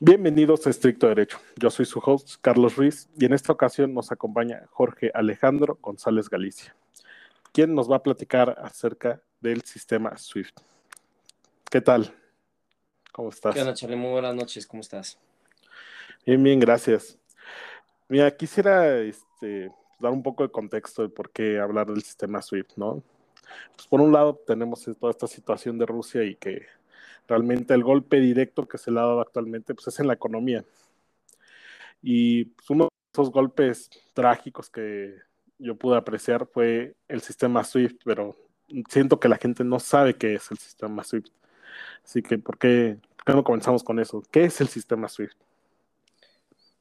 Bienvenidos a Estricto Derecho. Yo soy su host, Carlos Ruiz, y en esta ocasión nos acompaña Jorge Alejandro González Galicia, quien nos va a platicar acerca del sistema SWIFT. ¿Qué tal? ¿Cómo estás? ¿Qué onda, Charlie? Muy buenas noches, ¿cómo estás? Bien, bien, gracias. Mira, quisiera este, dar un poco de contexto de por qué hablar del sistema SWIFT, ¿no? Pues por un lado tenemos toda esta situación de Rusia y que realmente el golpe directo que se le ha dado actualmente pues es en la economía. Y pues, uno de esos golpes trágicos que yo pude apreciar fue el sistema SWIFT, pero siento que la gente no sabe qué es el sistema SWIFT. Así que, ¿por qué, no comenzamos con eso? ¿Qué es el sistema SWIFT?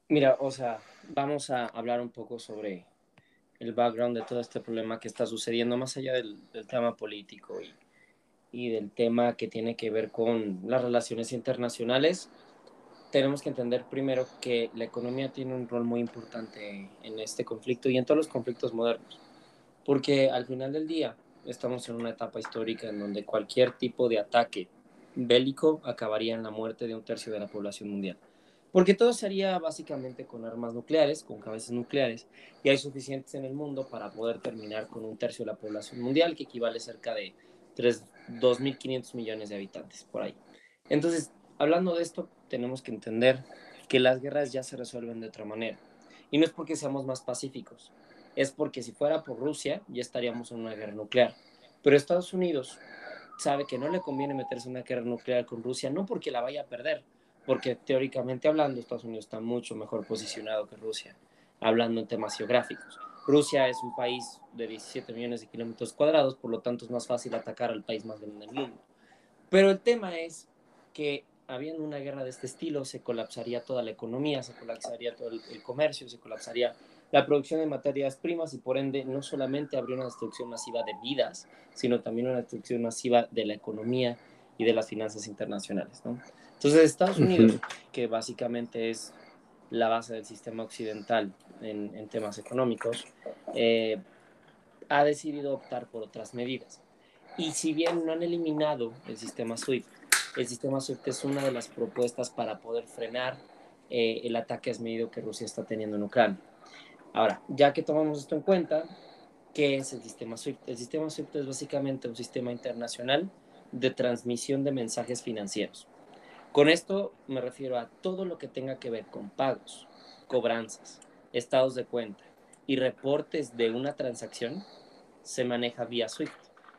Mira, o sea, vamos a hablar un poco sobre el background de todo este problema que está sucediendo, más allá del, del tema político y y del tema que tiene que ver con las relaciones internacionales, tenemos que entender primero que la economía tiene un rol muy importante en este conflicto y en todos los conflictos modernos, porque al final del día estamos en una etapa histórica en donde cualquier tipo de ataque bélico acabaría en la muerte de un tercio de la población mundial. Porque todo se haría básicamente con armas nucleares, con cabezas nucleares, y hay suficientes en el mundo para poder terminar con un tercio de la población mundial, que equivale cerca de 2.500 millones de habitantes, por ahí. Entonces, hablando de esto, tenemos que entender que las guerras ya se resuelven de otra manera. Y no es porque seamos más pacíficos, es porque si fuera por Rusia, ya estaríamos en una guerra nuclear. Pero Estados Unidos sabe que no le conviene meterse en una guerra nuclear con Rusia, no porque la vaya a perder, porque teóricamente hablando, Estados Unidos está mucho mejor posicionado que Rusia, hablando en temas geográficos. Rusia es un país de 17 millones de kilómetros cuadrados, por lo tanto es más fácil atacar al país más grande del mundo. Pero el tema es que habiendo una guerra de este estilo, se colapsaría toda la economía, se colapsaría todo el, comercio, se colapsaría la producción de materias primas y por ende no solamente habría una destrucción masiva de vidas, sino también una destrucción masiva de la economía y de las finanzas internacionales. ¿no? Entonces Estados Unidos, que básicamente es la base del sistema occidental en, temas económicos, eh, ha decidido optar por otras medidas. Y si bien no han eliminado el sistema SWIFT, el sistema SWIFT es una de las propuestas para poder frenar eh, el ataque desmedido que Rusia está teniendo en Ucrania. Ahora, ya que tomamos esto en cuenta, ¿qué es el sistema SWIFT? El sistema SWIFT es básicamente un sistema internacional de transmisión de mensajes financieros. Con esto me refiero a todo lo que tenga que ver con pagos, cobranzas, estados de cuenta y reportes de una transacción se maneja vía SWIFT.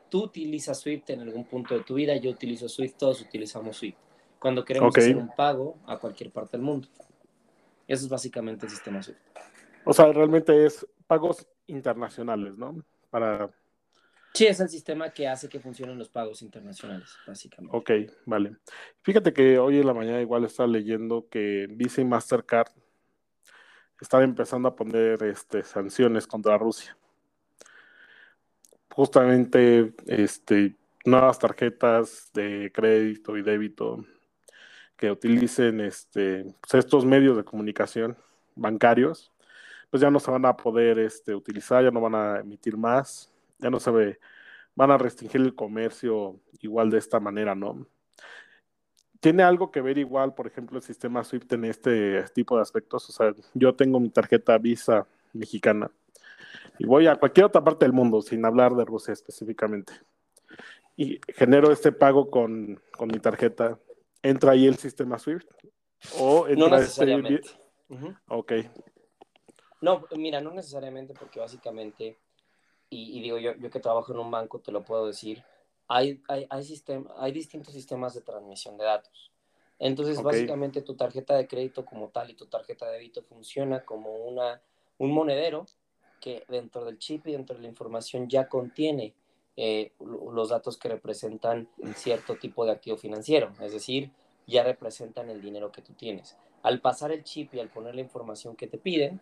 Tú utilizas SWIFT en algún punto de tu vida, yo utilizo SWIFT, todos utilizamos SWIFT. Cuando queremos hacer un pago a cualquier parte del mundo. Eso es básicamente el sistema SWIFT. O sea, realmente es pagos internacionales, ¿no? Para Sí, es el sistema que hace que funcionen los pagos internacionales, básicamente. Ok, vale. Fíjate que hoy en la mañana igual estaba leyendo que Visa y Mastercard están empezando a poner este, sanciones contra Rusia. Justamente este, nuevas tarjetas de crédito y débito que utilicen este, pues, estos medios de comunicación bancarios, pues ya no se van a poder este, utilizar, ya no van a emitir más ya no se ve, van a restringir el comercio igual de esta manera, ¿no? ¿Tiene algo que ver igual, por ejemplo, el sistema SWIFT en este tipo de aspectos? O sea, yo tengo mi tarjeta Visa mexicana y voy a cualquier otra parte del mundo, sin hablar de Rusia específicamente, y genero este pago con, mi tarjeta, ¿entra ahí el sistema SWIFT? ¿O entra no este necesariamente. Ok. No, mira, no necesariamente porque básicamente y, digo, yo, yo que trabajo en un banco te lo puedo decir, hay, hay, hay, hay distintos sistemas de transmisión de datos. Entonces, básicamente tu tarjeta de crédito como tal y tu tarjeta de débito funciona como una, un monedero que dentro del chip y dentro de la información ya contiene eh, los datos que representan cierto tipo de activo financiero, es decir, ya representan el dinero que tú tienes. Al pasar el chip y al poner la información que te piden,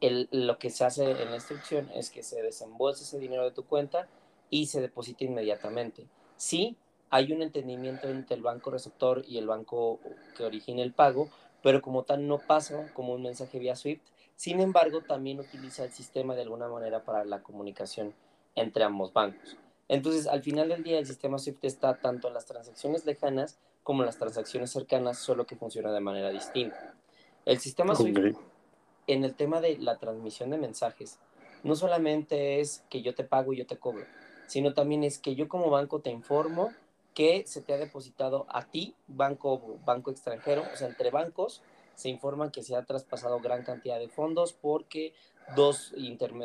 lo que se hace en la instrucción es que se desembolse ese dinero de tu cuenta y se deposite inmediatamente. Sí, hay un entendimiento entre el banco receptor y el banco que origina el pago, pero como tal no pasa como un mensaje vía SWIFT. Sin embargo, también utiliza el sistema de alguna manera para la comunicación entre ambos bancos. Entonces, al final del día, el sistema SWIFT está tanto en las transacciones lejanas como las transacciones cercanas, solo que funciona de manera distinta. El sistema SWIFT, en el tema de la transmisión de mensajes, no solamente es que yo te pago y yo te cobro, sino también es que yo como banco te informo que se te ha depositado a ti, banco, banco extranjero, o sea, entre bancos se informa que se ha traspasado gran cantidad de fondos porque dos,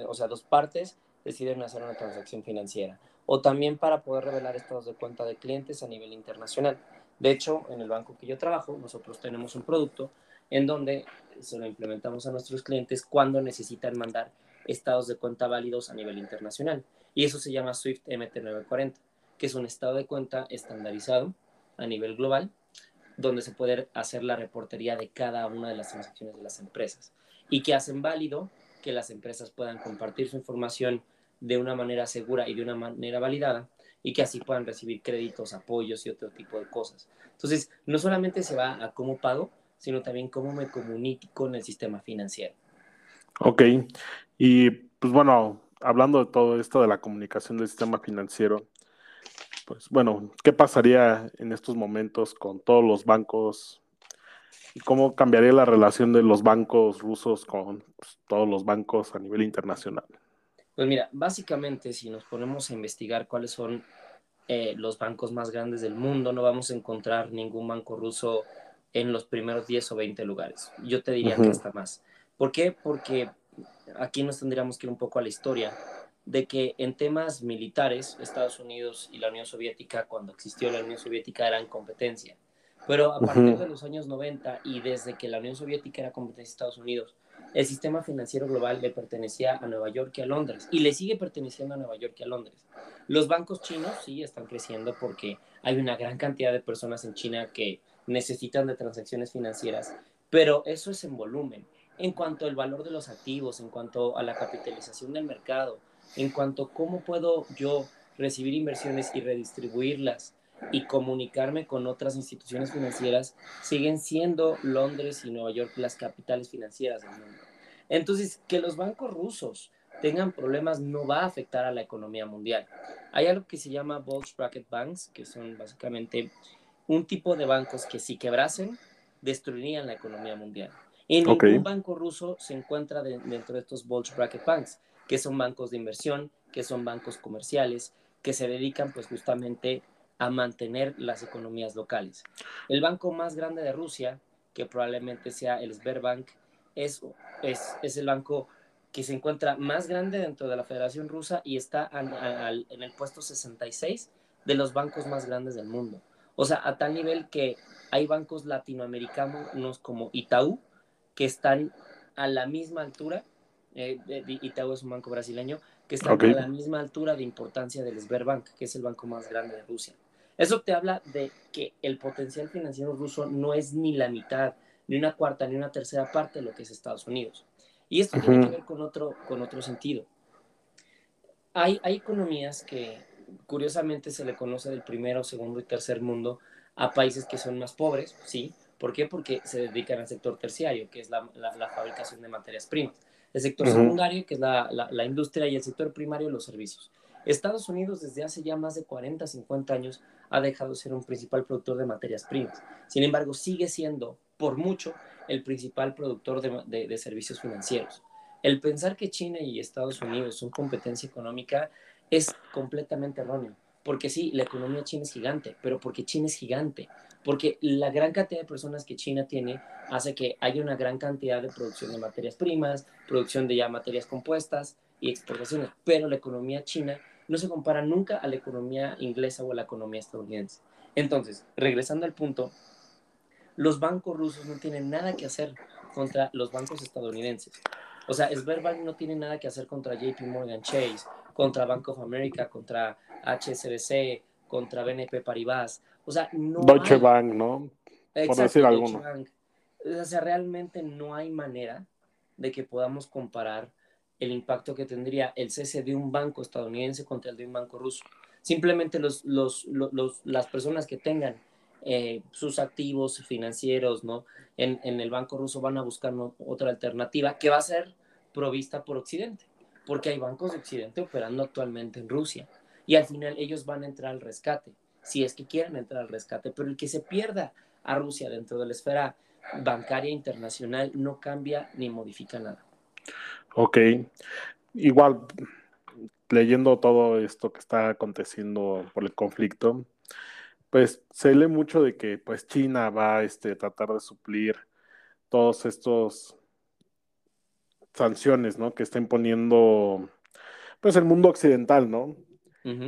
o sea, dos partes deciden hacer una transacción financiera. O también para poder revelar estados de cuenta de clientes a nivel internacional. De hecho, en el banco que yo trabajo, nosotros tenemos un producto en donde se lo implementamos a nuestros clientes cuando necesitan mandar estados de cuenta válidos a nivel internacional. Y eso se llama SWIFT MT940, que es un estado de cuenta estandarizado a nivel global, donde se puede hacer la reportería de cada una de las transacciones de las empresas y que hacen válido que las empresas puedan compartir su información de una manera segura y de una manera validada y que así puedan recibir créditos, apoyos y otro tipo de cosas. Entonces, no solamente se va a cómo pago, sino también cómo me comunico con el sistema financiero. Ok, y pues bueno, hablando de todo esto de la comunicación del sistema financiero, pues bueno, ¿qué pasaría en estos momentos con todos los bancos? ¿Y cómo cambiaría la relación de los bancos rusos con pues, todos los bancos a nivel internacional? Pues mira, básicamente si nos ponemos a investigar cuáles son eh, los bancos más grandes del mundo, no vamos a encontrar ningún banco ruso en los primeros 10 o 20 lugares. Yo te diría que hasta más. ¿Por qué? Porque aquí nos tendríamos que ir un poco a la historia de que en temas militares, Estados Unidos y la Unión Soviética, cuando existió la Unión Soviética, eran competencia. Pero a partir de los años 90 y desde que la Unión Soviética era competencia de Estados Unidos, el sistema financiero global le pertenecía a Nueva York y a Londres y le sigue perteneciendo a Nueva York y a Londres. Los bancos chinos sí están creciendo porque hay una gran cantidad de personas en China que necesitan de transacciones financieras, pero eso es en volumen. En cuanto al valor de los activos, en cuanto a la capitalización del mercado, en cuanto a cómo puedo yo recibir inversiones y redistribuirlas y comunicarme con otras instituciones financieras, siguen siendo Londres y Nueva York las capitales financieras del mundo. Entonces, que los bancos rusos tengan problemas no va a afectar a la economía mundial. Hay algo que se llama bulge bracket banks, que son básicamente un tipo de bancos que si quebrasen, destruirían la economía mundial. Y ningún banco ruso se encuentra dentro de estos bulge bracket banks, que son bancos de inversión, que son bancos comerciales, que se dedican pues justamente a mantener las economías locales. El banco más grande de Rusia, que probablemente sea el Sberbank, es, es, es el banco que se encuentra más grande dentro de la Federación Rusa y está en el puesto 66 de los bancos más grandes del mundo. O sea, a tal nivel que hay bancos latinoamericanos como Itaú que están a la misma altura, eh, Itaú es un banco brasileño, que están a la misma altura de importancia del Sberbank, que es el banco más grande de Rusia. Eso te habla de que el potencial financiero ruso no es ni la mitad, ni una cuarta, ni una tercera parte de lo que es Estados Unidos. Y esto tiene que ver con otro, con otro sentido. Hay, hay economías que curiosamente se le conoce del primero, segundo y tercer mundo a países que son más pobres, ¿sí? ¿Por qué? Porque se dedican al sector terciario, que es la, la, fabricación de materias primas. El sector secundario, que es la, la, industria, y el sector primario, los servicios. Estados Unidos desde hace ya más de 40, 50 años ha dejado de ser un principal productor de materias primas. Sin embargo, sigue siendo, por mucho, el principal productor de, de, de servicios financieros. El pensar que China y Estados Unidos son competencia económica es completamente erróneo. Porque sí, la economía china es gigante, pero porque China es gigante. Porque la gran cantidad de personas que China tiene hace que haya una gran cantidad de producción de materias primas, producción de ya materias compuestas y exportaciones. Pero la economía china no se compara nunca a la economía inglesa o a la economía estadounidense. Entonces, regresando al punto, los bancos rusos no tienen nada que hacer contra los bancos estadounidenses. O sea, Sberbank no tiene nada que hacer contra JP Morgan Chase, contra Bank of America, contra HSBC, contra BNP Paribas. O sea, no Deutsche Bank, ¿no? Por decir alguno. O sea, realmente no hay manera de que podamos comparar el impacto que tendría el cese de un banco estadounidense contra el de un banco ruso. Simplemente los, los, los, las personas que tengan eh, sus activos financieros ¿no? En, en, el banco ruso van a buscar otra alternativa que va a ser provista por Occidente, porque hay bancos de Occidente operando actualmente en Rusia y al final ellos van a entrar al rescate. si es que quieren entrar al rescate, pero el que se pierda a Rusia dentro de la esfera bancaria internacional no cambia ni modifica nada. Ok, igual leyendo todo esto que está aconteciendo por el conflicto, pues se lee mucho de que pues China va a este, tratar de suplir todos estos sanciones, ¿no? Que está imponiendo pues el mundo occidental, ¿no?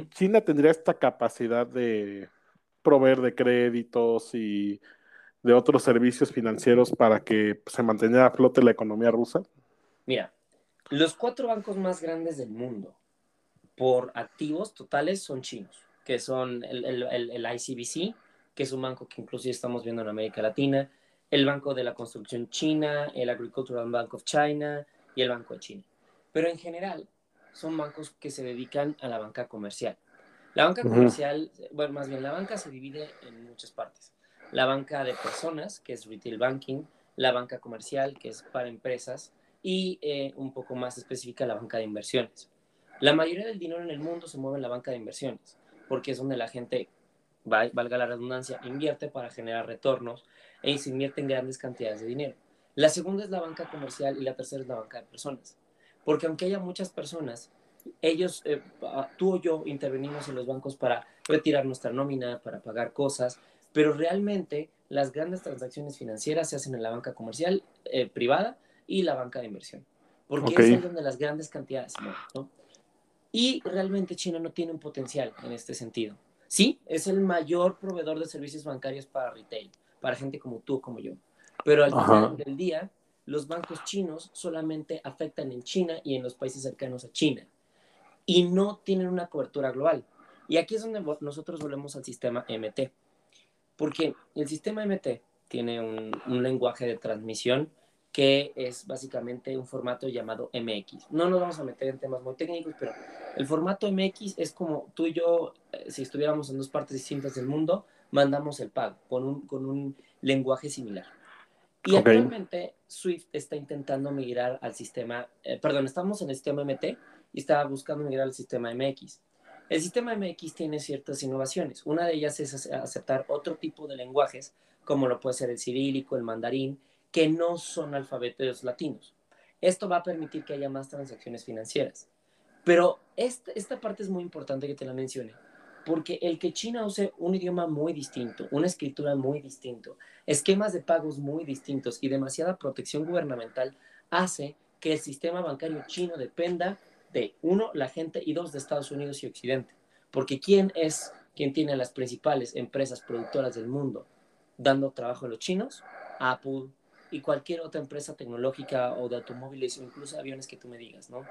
China tendría esta capacidad de proveer de créditos y de otros servicios financieros para que se mantenga a flote la economía rusa? Mira, los cuatro bancos más grandes del mundo por activos totales son chinos, que son el, el, ICBC, que es un banco que inclusive estamos viendo en América Latina, el Banco de la Construcción China, el Agricultural Bank of China y el Banco de China. Pero en general son bancos que se dedican a la banca comercial. La banca comercial, bueno, más bien la banca se divide en muchas partes. La banca de personas, que es retail banking, la banca comercial, que es para empresas, y eh, un poco más específica la banca de inversiones. La mayoría del dinero en el mundo se mueve en la banca de inversiones, porque es donde la gente, valga la redundancia, invierte para generar retornos e se invierte en grandes cantidades de dinero. La segunda es la banca comercial y la tercera es la banca de personas. Porque aunque haya muchas personas, ellos, eh, tú o yo intervenimos en los bancos para retirar nuestra nómina, para pagar cosas, pero realmente las grandes transacciones financieras se hacen en la banca comercial eh, privada y la banca de inversión, porque es donde las grandes cantidades se mueven, ¿no? Y realmente China no tiene un potencial en este sentido. Sí, es el mayor proveedor de servicios bancarios para retail, para gente como tú, como yo. Pero al final del día, los bancos chinos solamente afectan en China y en los países cercanos a China. Y no tienen una cobertura global. Y aquí es donde nosotros volvemos al sistema MT. Porque el sistema MT tiene un, un lenguaje de transmisión que es básicamente un formato llamado MX. No nos vamos a meter en temas muy técnicos, pero el formato MX es como tú y yo, eh, si estuviéramos en dos partes distintas del mundo, mandamos el pago con un, con un lenguaje similar. Y actualmente Swift está intentando migrar al sistema, eh, perdón, estamos en el sistema MT y está buscando migrar al sistema MX. El sistema MX tiene ciertas innovaciones. Una de ellas es aceptar otro tipo de lenguajes, como lo puede ser el cirílico, el mandarín, que no son alfabetos latinos. Esto va a permitir que haya más transacciones financieras. Pero esta, esta parte es muy importante que te la mencione, porque el que China use un idioma muy distinto, una escritura muy distinto, esquemas de pagos muy distintos y demasiada protección gubernamental hace que el sistema bancario chino dependa de, uno, la gente y dos, de Estados Unidos y Occidente. Porque ¿quién es quien tiene las principales empresas productoras del mundo dando trabajo a los chinos? Apple, y cualquier otra empresa tecnológica o de automóviles o incluso aviones que tú me digas, ¿no?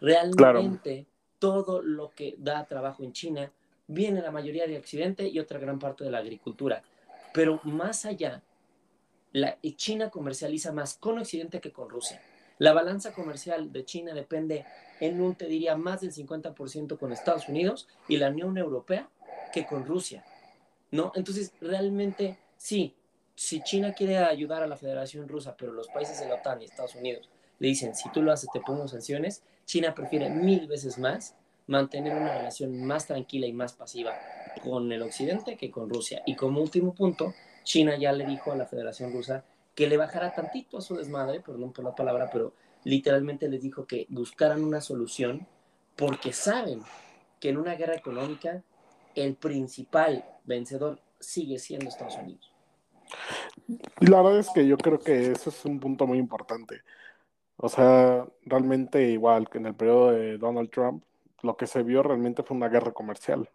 Realmente todo lo que da trabajo en China viene la mayoría de Occidente y otra gran parte de la agricultura. Pero más allá, China comercializa más con Occidente que con Rusia. La balanza comercial de China depende en un, te diría, más del 50% con Estados Unidos y la Unión Europea que con Rusia, ¿no? Entonces, realmente, sí, si China quiere ayudar a la Federación Rusa, pero los países de la OTAN y Estados Unidos le dicen, si tú lo haces, te pongo sanciones, China prefiere mil veces más mantener una relación más tranquila y más pasiva con el Occidente que con Rusia. Y como último punto, China ya le dijo a la Federación Rusa que le bajara tantito a su desmadre, perdón por la palabra, pero literalmente les dijo que buscaran una solución porque saben que en una guerra económica el principal vencedor sigue siendo Estados Unidos. La verdad es que yo creo que eso es un punto muy importante. O sea, realmente igual que en el periodo de Donald Trump, lo que se vio realmente fue una guerra comercial.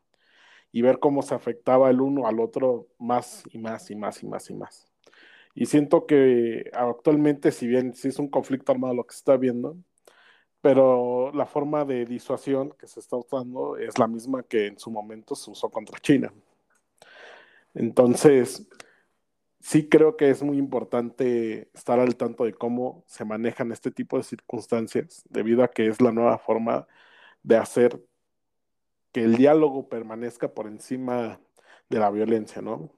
Y ver cómo se afectaba el uno al otro más y más y más y más y más. Y siento que actualmente, si bien sí es un conflicto armado lo que se está viendo, pero la forma de disuasión que se está usando es la misma que en su momento se usó contra China. Entonces, sí creo que es muy importante estar al tanto de cómo se manejan este tipo de circunstancias, debido a que es la nueva forma de hacer que el diálogo permanezca por encima de la violencia, ¿no?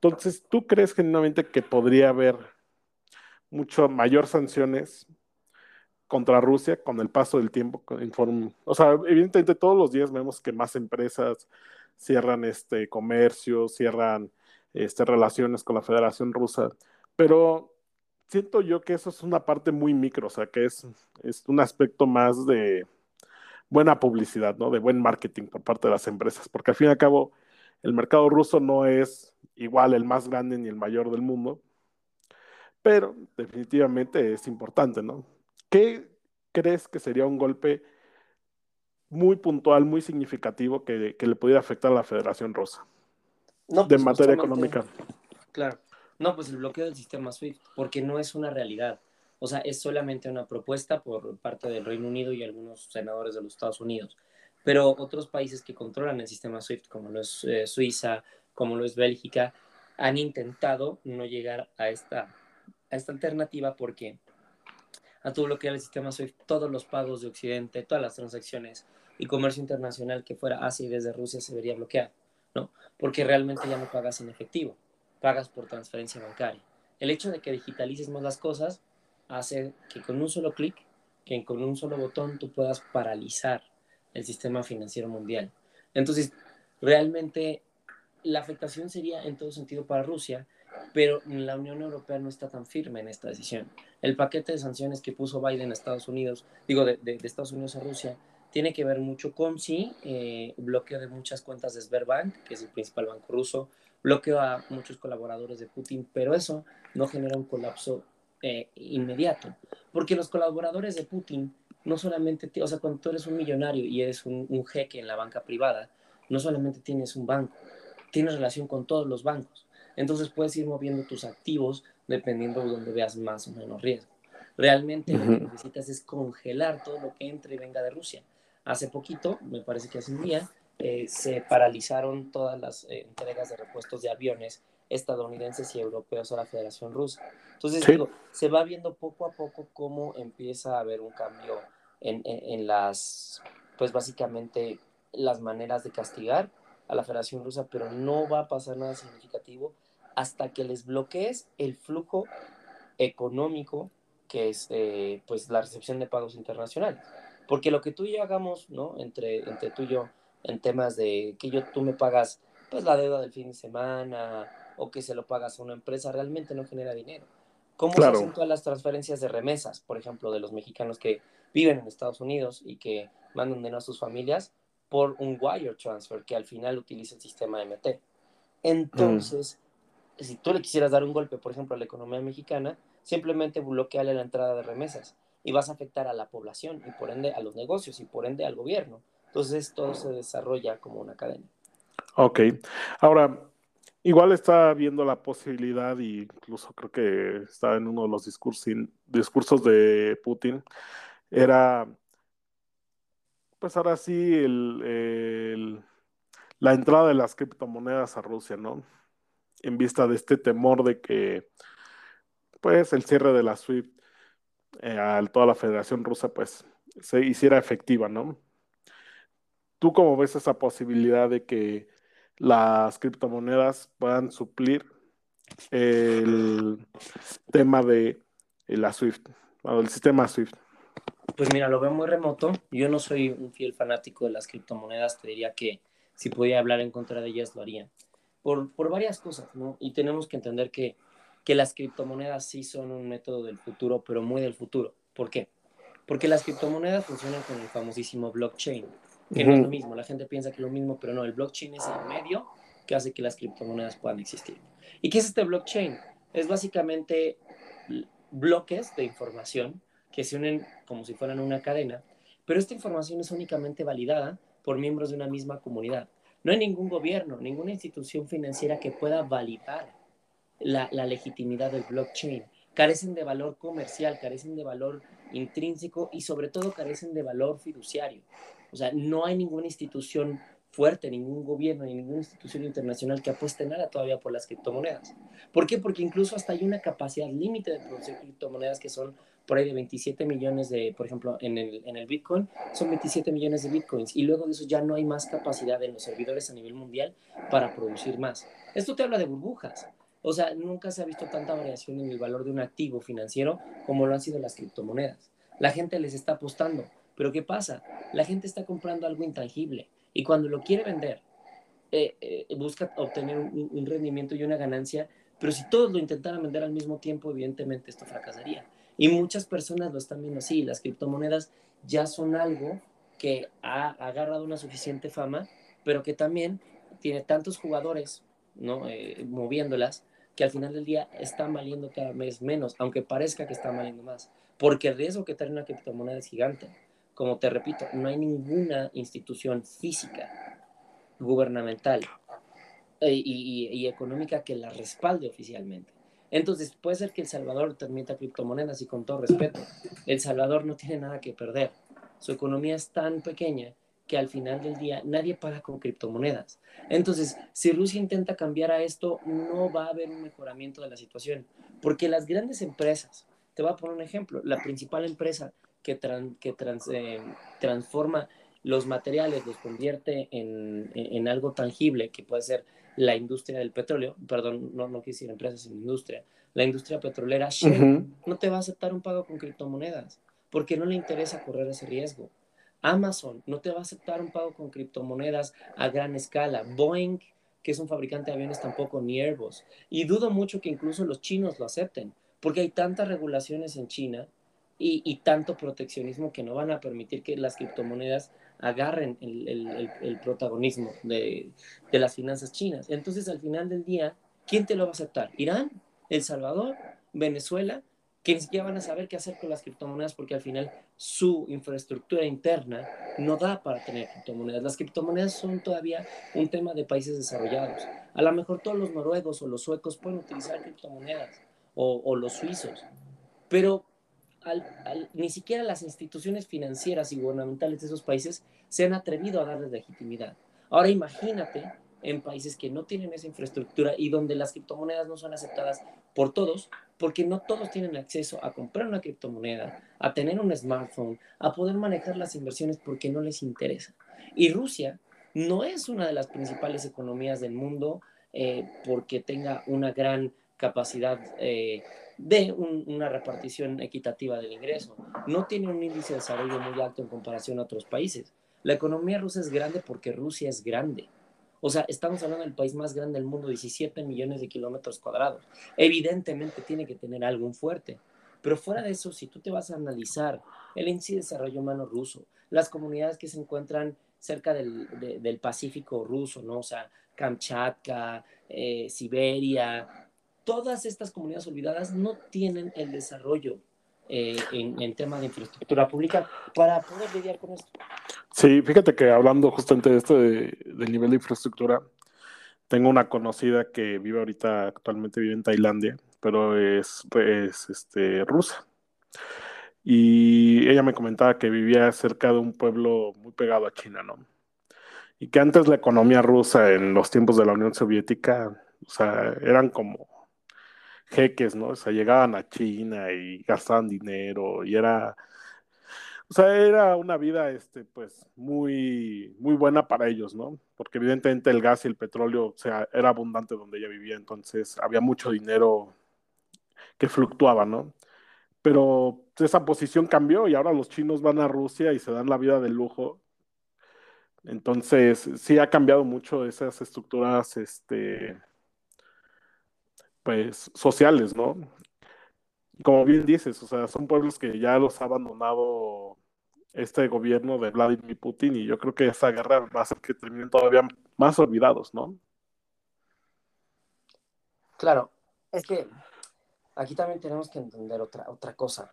Entonces, ¿tú crees genuinamente que podría haber mucho mayor sanciones contra Rusia con el paso del tiempo? o sea, evidentemente todos los días vemos que más empresas cierran este comercio, cierran este, relaciones con la Federación Rusa, pero siento yo que eso es una parte muy micro, o sea, que es, es un aspecto más de buena publicidad, ¿no? De buen marketing por parte de las empresas, porque al fin y al cabo el mercado ruso no es igual el más grande ni el mayor del mundo, pero definitivamente es importante, ¿no? ¿Qué crees que sería un golpe muy puntual, muy significativo que, que le pudiera afectar a la Federación Rusa no, de pues, materia económica? Claro. No, pues el bloqueo del sistema SWIFT, porque no es una realidad. O sea, es solamente una propuesta por parte del Reino Unido y algunos senadores de los Estados Unidos. Pero otros países que controlan el sistema SWIFT, como lo es eh, Suiza, como lo es Bélgica, han intentado no llegar a esta, a esta alternativa porque a tu bloquear el sistema SWIFT, todos los pagos de Occidente, todas las transacciones y comercio internacional que fuera hacia y desde Rusia se vería bloqueado, ¿no? Porque realmente ya no pagas en efectivo, pagas por transferencia bancaria. El hecho de que digitalices más las cosas hace que con un solo clic, que con un solo botón tú puedas paralizar el sistema financiero mundial. Entonces, realmente la afectación sería en todo sentido para Rusia, pero la Unión Europea no está tan firme en esta decisión. El paquete de sanciones que puso Biden a Estados Unidos, digo, de, de, de Estados Unidos a Rusia, tiene que ver mucho con, sí, eh, bloqueo de muchas cuentas de Sberbank, que es el principal banco ruso, bloqueo a muchos colaboradores de Putin, pero eso no genera un colapso eh, inmediato, porque los colaboradores de Putin no solamente, o sea, cuando tú eres un millonario y eres un, un jeque en la banca privada, no solamente tienes un banco, tienes relación con todos los bancos. Entonces puedes ir moviendo tus activos dependiendo de donde veas más o menos riesgo. Realmente uh -huh. lo que necesitas es congelar todo lo que entre y venga de Rusia. Hace poquito, me parece que hace un día, eh, se paralizaron todas las eh, entregas de repuestos de aviones estadounidenses y europeos a la Federación Rusa. Entonces, sí. digo, se va viendo poco a poco cómo empieza a haber un cambio en, en, en las, pues básicamente, las maneras de castigar a la Federación Rusa, pero no va a pasar nada significativo hasta que les bloquees el flujo económico que es eh, pues la recepción de pagos internacionales. Porque lo que tú y yo hagamos, ¿no? Entre, entre tú y yo, en temas de que yo, tú me pagas pues la deuda del fin de semana o que se lo pagas a una empresa, realmente no genera dinero. ¿Cómo claro. se hacen todas las transferencias de remesas, por ejemplo, de los mexicanos que viven en Estados Unidos y que mandan dinero a sus familias por un wire transfer que al final utiliza el sistema MT? Entonces, mm. si tú le quisieras dar un golpe, por ejemplo, a la economía mexicana, simplemente bloqueale la entrada de remesas y vas a afectar a la población y por ende a los negocios y por ende al gobierno. Entonces todo se desarrolla como una cadena. Ok. Ahora, igual está viendo la posibilidad, y incluso creo que está en uno de los discursos de Putin, era, pues ahora sí, el, el, la entrada de las criptomonedas a Rusia, ¿no? En vista de este temor de que, pues, el cierre de la SWIFT eh, a toda la Federación Rusa, pues, se hiciera efectiva, ¿no? ¿Tú cómo ves esa posibilidad de que las criptomonedas puedan suplir el tema de la SWIFT, o el sistema SWIFT? Pues mira, lo veo muy remoto. Yo no soy un fiel fanático de las criptomonedas. Te diría que si pudiera hablar en contra de ellas, lo haría. Por, por varias cosas, ¿no? Y tenemos que entender que, que las criptomonedas sí son un método del futuro, pero muy del futuro. ¿Por qué? Porque las criptomonedas funcionan con el famosísimo blockchain, que uh -huh. no es lo mismo. La gente piensa que es lo mismo, pero no. El blockchain es el medio que hace que las criptomonedas puedan existir. ¿Y qué es este blockchain? Es básicamente bloques de información que se unen como si fueran una cadena, pero esta información es únicamente validada por miembros de una misma comunidad. No hay ningún gobierno, ninguna institución financiera que pueda validar la, la, legitimidad del blockchain. Carecen de valor comercial, carecen de valor intrínseco y sobre todo carecen de valor fiduciario. O sea, no hay ninguna institución fuerte, ningún gobierno ni ninguna institución internacional que apueste nada todavía por las criptomonedas. ¿Por qué? Porque incluso hasta hay una capacidad límite de producir criptomonedas que son por ahí de 27 millones de, por ejemplo, en el, en el Bitcoin, son 27 millones de Bitcoins y luego de eso ya no hay más capacidad en los servidores a nivel mundial para producir más. Esto te habla de burbujas. O sea, nunca se ha visto tanta variación en el valor de un activo financiero como lo han sido las criptomonedas. La gente les está apostando, pero ¿qué pasa? La gente está comprando algo intangible y cuando lo quiere vender, eh, eh, busca obtener un, rendimiento y una ganancia, pero si todos lo intentaran vender al mismo tiempo, evidentemente esto fracasaría. Y muchas personas lo están viendo así, las criptomonedas ya son algo que ha agarrado una suficiente fama, pero que también tiene tantos jugadores ¿no? Eh, moviéndolas que al final del día están valiendo cada vez menos, aunque parezca que están valiendo más, porque el riesgo que trae una criptomoneda es gigante. Como te repito, no hay ninguna institución física gubernamental eh, y, económica que la respalde oficialmente. Entonces, puede ser que El Salvador permita criptomonedas y con todo respeto, El Salvador no tiene nada que perder. Su economía es tan pequeña que al final del día nadie paga con criptomonedas. Entonces, si Rusia intenta cambiar a esto, no va a haber un mejoramiento de la situación, porque las grandes empresas, te voy a poner un ejemplo, la principal empresa que, que eh, transforma los materiales los convierte en, algo tangible, que puede ser la industria del petróleo, perdón, no, no quise decir empresas, sino industria, la industria petrolera, no te va a aceptar un pago con criptomonedas, porque no le interesa correr ese riesgo. Amazon no te va a aceptar un pago con criptomonedas a gran escala. Boeing, que es un fabricante de aviones, tampoco, ni Airbus. Y dudo mucho que incluso los chinos lo acepten, porque hay tantas regulaciones en China y, tanto proteccionismo que no van a permitir que las criptomonedas agarren el, protagonismo de, las finanzas chinas. Entonces, al final del día, ¿quién te lo va a aceptar? ¿Irán? ¿El Salvador? ¿Venezuela? Que ni siquiera van a saber qué hacer con las criptomonedas porque al final su infraestructura interna no da para tener criptomonedas. Las criptomonedas son todavía un tema de países desarrollados. A lo mejor todos los noruegos o los suecos pueden utilizar criptomonedas o, o los suizos, pero ni siquiera las instituciones financieras y gubernamentales de esos países se han atrevido a darles legitimidad. Ahora imagínate en países que no tienen esa infraestructura y donde las criptomonedas no son aceptadas por todos, porque no todos tienen acceso a comprar una criptomoneda, a tener un smartphone, a poder manejar las inversiones porque no les interesa. Y Rusia no es una de las principales economías del mundo eh, porque tenga una gran capacidad eh, de una repartición equitativa del ingreso. No tiene un índice de desarrollo muy alto en comparación a otros países. La economía rusa es grande porque Rusia es grande. O sea, estamos hablando del país más grande del mundo, 17 millones de kilómetros cuadrados. Evidentemente tiene que tener algo fuerte. Pero fuera de eso, si tú te vas a analizar el índice de desarrollo humano ruso, las comunidades que se encuentran cerca del, del Pacífico ruso, ¿no? O sea, Kamchatka, eh, Siberia, todas estas comunidades olvidadas no tienen el desarrollo eh, en, en tema de infraestructura pública para poder lidiar con esto. Sí, fíjate que hablando justamente de esto del nivel de infraestructura, tengo una conocida que vive ahorita, actualmente vive en Tailandia, pero es, es este, rusa. Y ella me comentaba que vivía cerca de un pueblo muy pegado a China, ¿no? Y que antes la economía rusa en los tiempos de la Unión Soviética, o sea, eran como jeques, ¿no? O sea, llegaban a China y gastaban dinero y era, o sea, era una vida, este, pues, muy, muy buena para ellos, ¿no? Porque evidentemente el gas y el petróleo, o sea, era abundante donde ella vivía, entonces había mucho dinero que fluctuaba, ¿no? Pero esa posición cambió y ahora los chinos van a Rusia y se dan la vida de lujo. Entonces, sí ha cambiado mucho esas estructuras, este, pues, sociales, ¿no? Como bien dices, o sea, son pueblos que ya los ha abandonado este gobierno de Vladimir Putin y yo creo que esa guerra va a hacer que terminen todavía más olvidados, ¿no? Claro, es que aquí también tenemos que entender otra, otra cosa.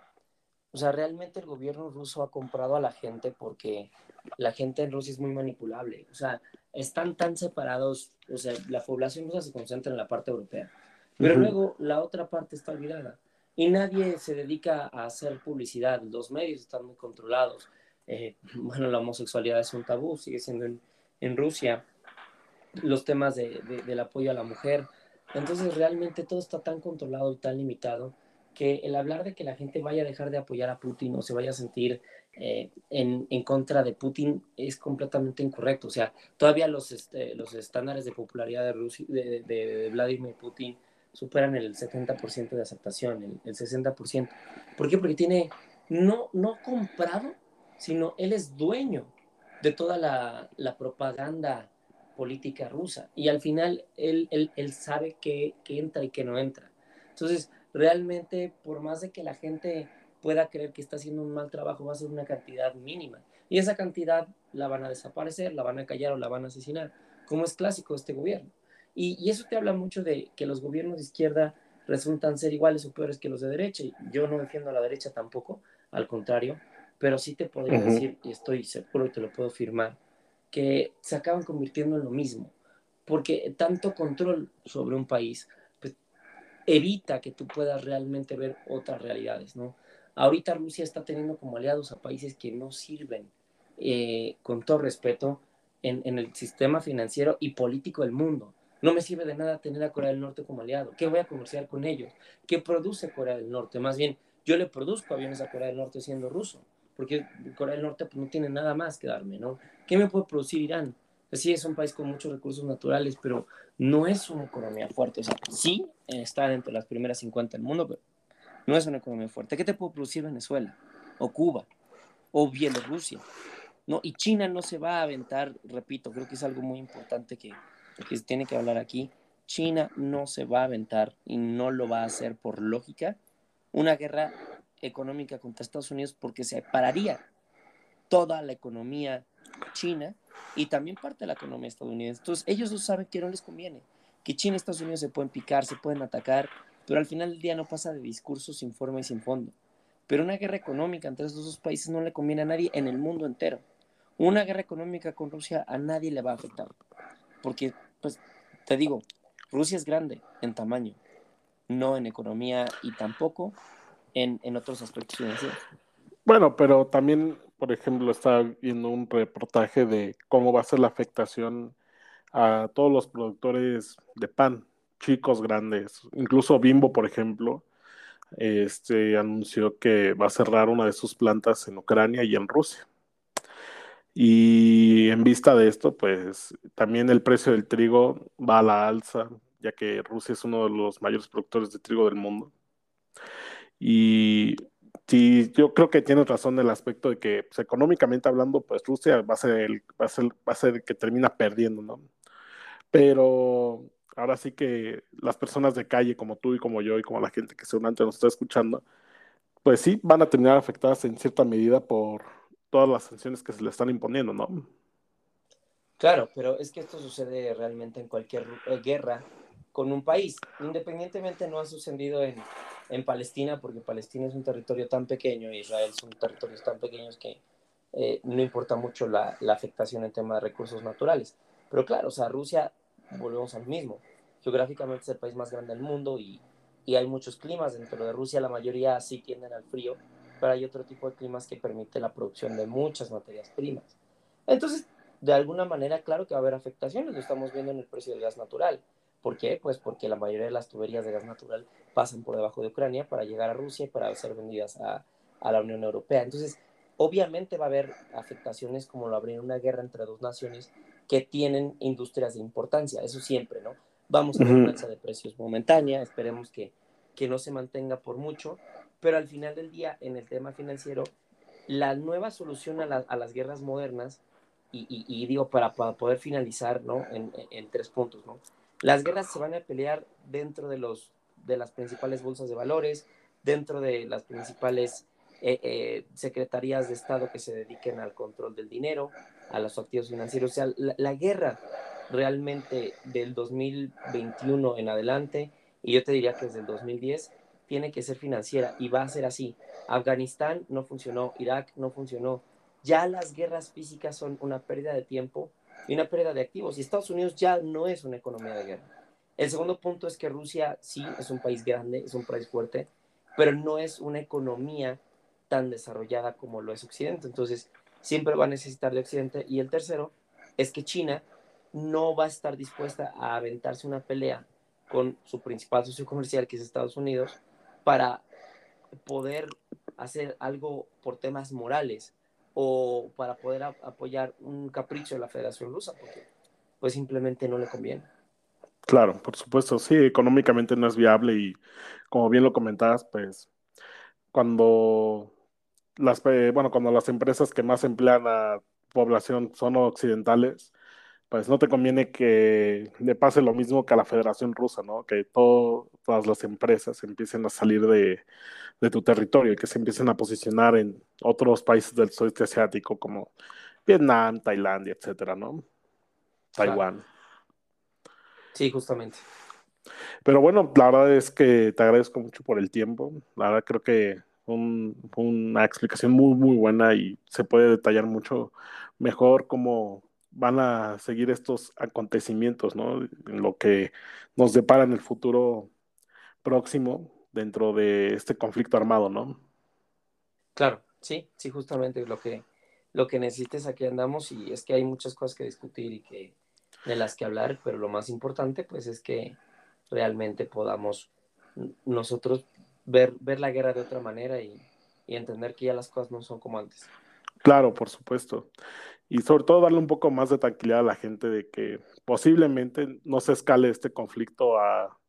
O sea, realmente el gobierno ruso ha comprado a la gente porque la gente en Rusia es muy manipulable. O sea, están tan separados, o sea, la población rusa se concentra en la parte europea pero luego la otra parte está olvidada y nadie se dedica a hacer publicidad. Los medios están muy controlados. Eh, bueno, la homosexualidad es un tabú, sigue siendo en, Rusia. Los temas de, del apoyo a la mujer. Entonces realmente todo está tan controlado y tan limitado que el hablar de que la gente vaya a dejar de apoyar a Putin o se vaya a sentir eh, en, en, contra de Putin es completamente incorrecto. O sea, todavía los, este, los estándares de popularidad de, Rusia, de, de Vladimir Putin superan el 70% de aceptación, el, 60%. ¿Por qué? Porque tiene, no, no comprado, sino él es dueño de toda la, propaganda política rusa. Y al final él, él, él sabe qué entra y qué no entra. Entonces, realmente, por más de que la gente pueda creer que está haciendo un mal trabajo, va a ser una cantidad mínima. Y esa cantidad la van a desaparecer, la van a callar o la van a asesinar, como es clásico este gobierno. Y, y eso te habla mucho de que los gobiernos de izquierda resultan ser iguales o peores que los de derecha. Yo no defiendo a la derecha tampoco, al contrario, pero sí te podría decir, y estoy seguro y te lo puedo firmar, que se acaban convirtiendo en lo mismo, porque tanto control sobre un país pues, evita que tú puedas realmente ver otras realidades, ¿no? Ahorita Rusia está teniendo como aliados a países que no sirven, eh, con todo respeto, en, en, el sistema financiero y político del mundo. No me sirve de nada tener a Corea del Norte como aliado. ¿Qué voy a comerciar con ellos? ¿Qué produce Corea del Norte? Más bien, yo le produzco aviones a Corea del Norte siendo ruso, porque Corea del Norte pues, no tiene nada más que darme, ¿no? ¿Qué me puede producir Irán? Pues sí, es un país con muchos recursos naturales, pero no es una economía fuerte. O sea, sí está dentro de las primeras 50 del mundo, pero no es una economía fuerte. ¿Qué te puede producir Venezuela? O Cuba, o Bielorrusia. ¿no? Y China no se va a aventar, repito, creo que es algo muy importante que, que se tiene que hablar aquí. China no se va a aventar y no lo va a hacer por lógica una guerra económica contra Estados Unidos porque se pararía toda la economía china y también parte de la economía estadounidense. Entonces ellos no saben que no les conviene, que China y Estados Unidos se pueden picar, se pueden atacar, pero al final del día no pasa de discursos sin forma y sin fondo. Pero una guerra económica entre esos dos países no le conviene a nadie en el mundo entero. Una guerra económica con Rusia a nadie le va a afectar. Porque, pues, te digo, Rusia es grande en tamaño, no en economía y tampoco en, en otros aspectos financieros. Bueno, pero también, por ejemplo, estaba viendo un reportaje de cómo va a ser la afectación a todos los productores de pan chicos, grandes. Incluso Bimbo, por ejemplo, este, anunció que va a cerrar una de sus plantas en Ucrania y en Rusia. Y en vista de esto, pues también el precio del trigo va a la alza, ya que Rusia es uno de los mayores productores de trigo del mundo. Y sí, yo creo que tiene razón en el aspecto de que, pues, económicamente hablando, pues Rusia va a ser el, va a ser, va a ser el que termina perdiendo, ¿no? Pero ahora sí que las personas de calle como tú y como yo y como la gente que seguramente nos está escuchando, pues sí van a terminar afectadas en cierta medida por todas las sanciones que se le están imponiendo, ¿no? Claro, pero es que esto sucede realmente en cualquier eh, guerra con un país. Independientemente no ha sucedido en, en, Palestina, porque Palestina es un territorio tan pequeño Israel son territorios tan pequeños que eh, no importa mucho la, la, afectación en tema de recursos naturales. Pero claro, o sea, Rusia volvemos al mismo. Geográficamente es el país más grande del mundo y, y hay muchos climas dentro de Rusia, la mayoría sí tienden al frío, pero hay otro tipo de climas que permite la producción de muchas materias primas. Entonces, de alguna manera, claro que va a haber afectaciones, lo estamos viendo en el precio del gas natural. ¿Por qué? Pues porque la mayoría de las tuberías de gas natural pasan por debajo de Ucrania para llegar a Rusia y para ser vendidas a, a la Unión Europea. Entonces, obviamente va a haber afectaciones como lo habría una guerra entre dos naciones que tienen industrias de importancia, eso siempre, ¿no? Vamos a ver una alza de precios momentánea, esperemos que, que no se mantenga por mucho, pero al final del día, en el tema financiero, la nueva solución a, a las guerras modernas, y, y, digo para, para, poder finalizar, ¿no? En, en, tres puntos, ¿no? Las guerras se van a pelear dentro de, los, de las principales bolsas de valores, dentro de las principales eh, eh, secretarías de Estado que se dediquen al control del dinero, a los activos financieros. O sea, la, guerra realmente del 2021 en adelante, y yo te diría que desde el 2010, tiene que ser financiera y va a ser así. Afganistán no funcionó, Irak no funcionó. Ya las guerras físicas son una pérdida de tiempo y una pérdida de activos. Y Estados Unidos ya no es una economía de guerra. El segundo punto es que Rusia sí es un país grande, es un país fuerte, pero no es una economía tan desarrollada como lo es Occidente. Entonces, siempre va a necesitar de Occidente. Y el tercero es que China no va a estar dispuesta a aventarse una pelea con su principal socio comercial, que es Estados Unidos, para poder hacer algo por temas morales o para poder apoyar un capricho de la Federación Rusa, porque pues simplemente no le conviene. Claro, por supuesto, sí, económicamente no es viable y como bien lo comentabas, pues cuando las, bueno, cuando las empresas que más emplean a población son occidentales, pues no te conviene que le pase lo mismo que a la Federación Rusa, ¿no? Que todas las empresas empiecen a salir de, tu territorio y que se empiecen a posicionar en otros países del sudeste asiático como Vietnam, Tailandia, etcétera, ¿no? Taiwán. Sí, justamente. Pero bueno, la verdad es que te agradezco mucho por el tiempo. La verdad creo que fue, una explicación muy, muy buena y se puede detallar mucho mejor cómo van a seguir estos acontecimientos, ¿no? En lo que nos depara en el futuro próximo dentro de este conflicto armado, ¿no? Claro, sí, sí, justamente lo que, lo que necesites aquí andamos y es que hay muchas cosas que discutir y que de las que hablar, pero lo más importante pues es que realmente podamos nosotros ver, ver la guerra de otra manera y, y entender que ya las cosas no son como antes. Claro, por supuesto. Y sobre todo darle un poco más de tranquilidad a la gente de que posiblemente no se escale este conflicto a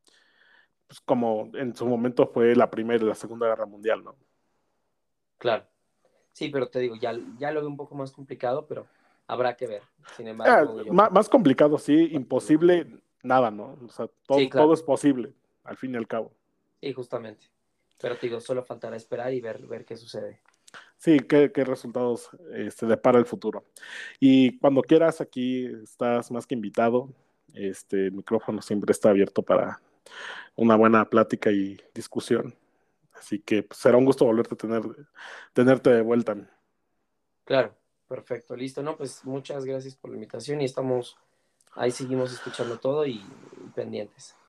pues, como en su momento fue la Primera y la Segunda Guerra Mundial, ¿no? Claro. Sí, pero te digo, ya, ya lo veo un poco más complicado, pero habrá que ver. Sin ah, embargo, más, complicado, sí, imposible, nada, ¿no? O sea, todo, todo es posible, al fin y al cabo. Sí, justamente. Pero te digo, solo faltará esperar y ver, ver qué sucede. Sí, qué, qué resultados este, depara el futuro. Y cuando quieras, aquí estás más que invitado. Este el micrófono siempre está abierto para una buena plática y discusión. Así que pues, será un gusto volverte a tener, tenerte de vuelta. Claro, perfecto, listo. No, pues muchas gracias por la invitación y estamos, ahí seguimos escuchando todo y pendientes.